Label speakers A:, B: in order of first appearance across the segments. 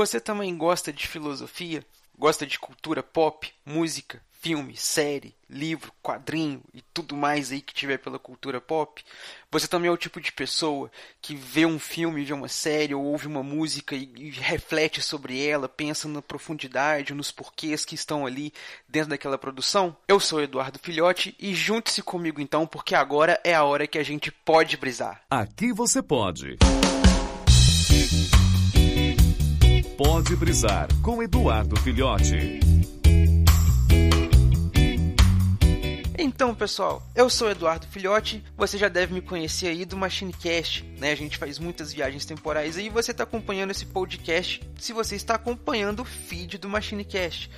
A: Você também gosta de filosofia? Gosta de cultura pop, música, filme, série, livro, quadrinho e tudo mais aí que tiver pela cultura pop. Você também é o tipo de pessoa que vê um filme, vê uma série ou ouve uma música e, e reflete sobre ela, pensa na profundidade, nos porquês que estão ali dentro daquela produção. Eu sou Eduardo Filhote e junte-se comigo então, porque agora é a hora que a gente pode brisar.
B: Aqui você pode. Pode brisar com Eduardo Filhote.
A: Então, pessoal, eu sou Eduardo Filhote, você já deve me conhecer aí do MachineCast, né? A gente faz muitas viagens temporais aí e você está acompanhando esse podcast se você está acompanhando o feed do MachineCast.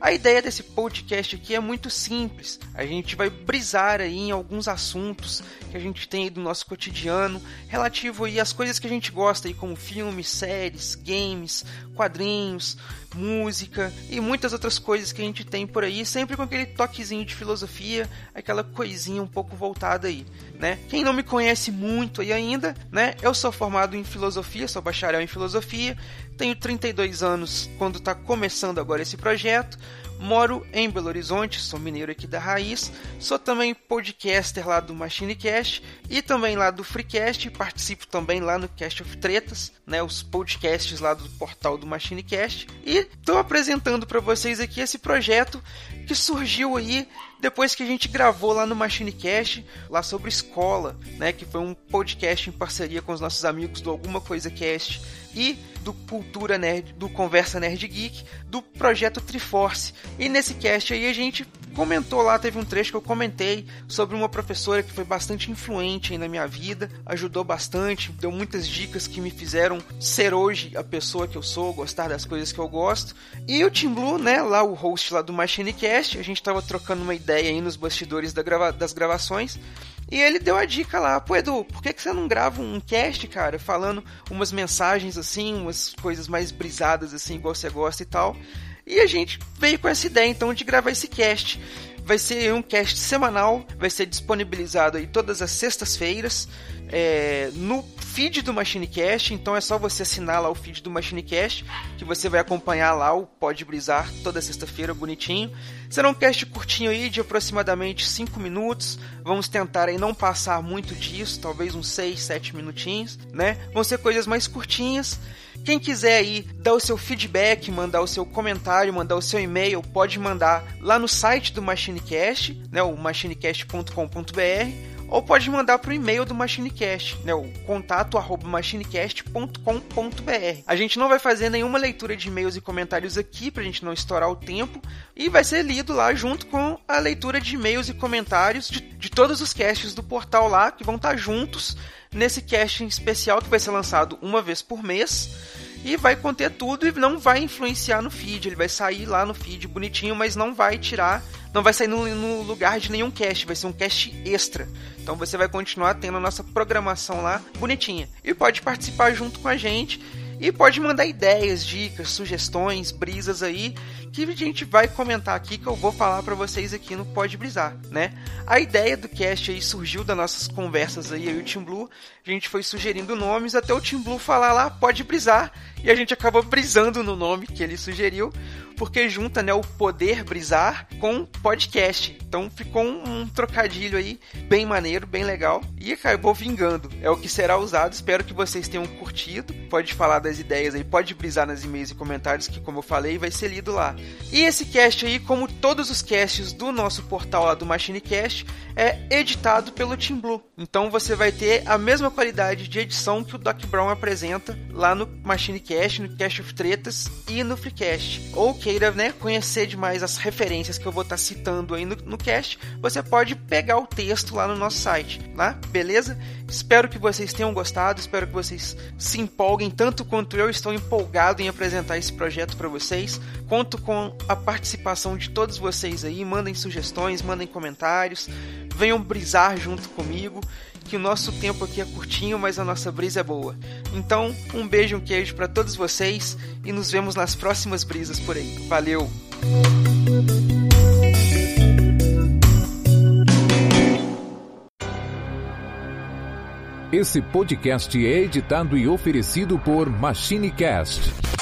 A: A ideia desse podcast aqui é muito simples. A gente vai brisar aí em alguns assuntos que a gente tem do nosso cotidiano, relativo aí às coisas que a gente gosta aí, como filmes, séries, games, quadrinhos, música e muitas outras coisas que a gente tem por aí, sempre com aquele toquezinho de filosofia, aquela coisinha um pouco voltada aí, né? Quem não me conhece muito aí ainda, né? Eu sou formado em filosofia, sou bacharel em filosofia, tenho 32 anos quando está começando agora esse projeto. Moro em Belo Horizonte, sou mineiro aqui da raiz, sou também podcaster lá do MachineCast e também lá do FreeCast, participo também lá no Cast of Tretas, né, os podcasts lá do portal do MachineCast e estou apresentando para vocês aqui esse projeto que surgiu aí depois que a gente gravou lá no MachineCast, lá sobre escola, né, que foi um podcast em parceria com os nossos amigos do Alguma Coisa Cast e do Cultura Nerd, do Conversa Nerd Geek, do projeto Triforce. E nesse cast aí a gente comentou lá, teve um trecho que eu comentei sobre uma professora que foi bastante influente na minha vida, ajudou bastante, deu muitas dicas que me fizeram ser hoje a pessoa que eu sou, gostar das coisas que eu gosto. E o Tim Blue, né, lá o host lá do MachineCast, a gente tava trocando uma ideia aí nos bastidores da grava das gravações. E ele deu a dica lá, pô Edu, por que, que você não grava um cast, cara, falando umas mensagens assim, umas coisas mais brisadas assim, igual você gosta e tal. E a gente veio com essa ideia então de gravar esse cast. Vai ser um cast semanal, vai ser disponibilizado aí todas as sextas-feiras é, no feed do MachineCast, então é só você assinar lá o feed do MachineCast, que você vai acompanhar lá o Pode Brisar toda sexta-feira, bonitinho. Será um cast curtinho aí, de aproximadamente 5 minutos. Vamos tentar aí não passar muito disso, talvez uns 6, 7 minutinhos, né? Vão ser coisas mais curtinhas. Quem quiser aí dar o seu feedback, mandar o seu comentário, mandar o seu e-mail, pode mandar lá no site do MachineCast, né, o machinecast.com.br ou pode mandar para o e-mail do MachineCast, né, o contato arroba machinecast.com.br. A gente não vai fazer nenhuma leitura de e-mails e comentários aqui para a gente não estourar o tempo e vai ser lido lá junto com a leitura de e-mails e comentários de, de todos os casts do portal lá que vão estar juntos nesse casting especial que vai ser lançado uma vez por mês e vai conter tudo e não vai influenciar no feed. Ele vai sair lá no feed bonitinho, mas não vai tirar, não vai sair no, no, lugar de nenhum cast, vai ser um cast extra. Então você vai continuar tendo a nossa programação lá bonitinha e pode participar junto com a gente e pode mandar ideias, dicas, sugestões, brisas aí que a gente vai comentar aqui que eu vou falar para vocês aqui no Pode Brisar, né? A ideia do cast aí surgiu das nossas conversas aí, eu e o Tim Blue. A gente foi sugerindo nomes até o Tim Blue falar lá, pode brisar, e a gente acabou brisando no nome que ele sugeriu, porque junta, né, o poder brisar com podcast. Então ficou um, um trocadilho aí bem maneiro, bem legal e acabou vingando. É o que será usado. Espero que vocês tenham curtido. Pode falar das ideias aí, pode brisar nas e-mails e comentários que, como eu falei, vai ser lido lá. E esse cast aí, como todos os casts do nosso portal lá do MachineCast, é editado pelo Team Blue. Então você vai ter a mesma qualidade de edição que o Doc Brown apresenta lá no MachineCast, no Cast of Tretas e no FreeCast. Ou queira né, conhecer demais as referências que eu vou estar tá citando aí no, no cast, você pode pegar o texto lá no nosso site, tá? Beleza? Espero que vocês tenham gostado, espero que vocês se empolguem tanto quanto eu estou empolgado em apresentar esse projeto para vocês. Conto com a participação de todos vocês aí, mandem sugestões, mandem comentários, venham brisar junto comigo, que o nosso tempo aqui é curtinho, mas a nossa brisa é boa. Então, um beijo, um queijo para todos vocês e nos vemos nas próximas brisas por aí. Valeu!
B: Esse podcast é editado e oferecido por MachineCast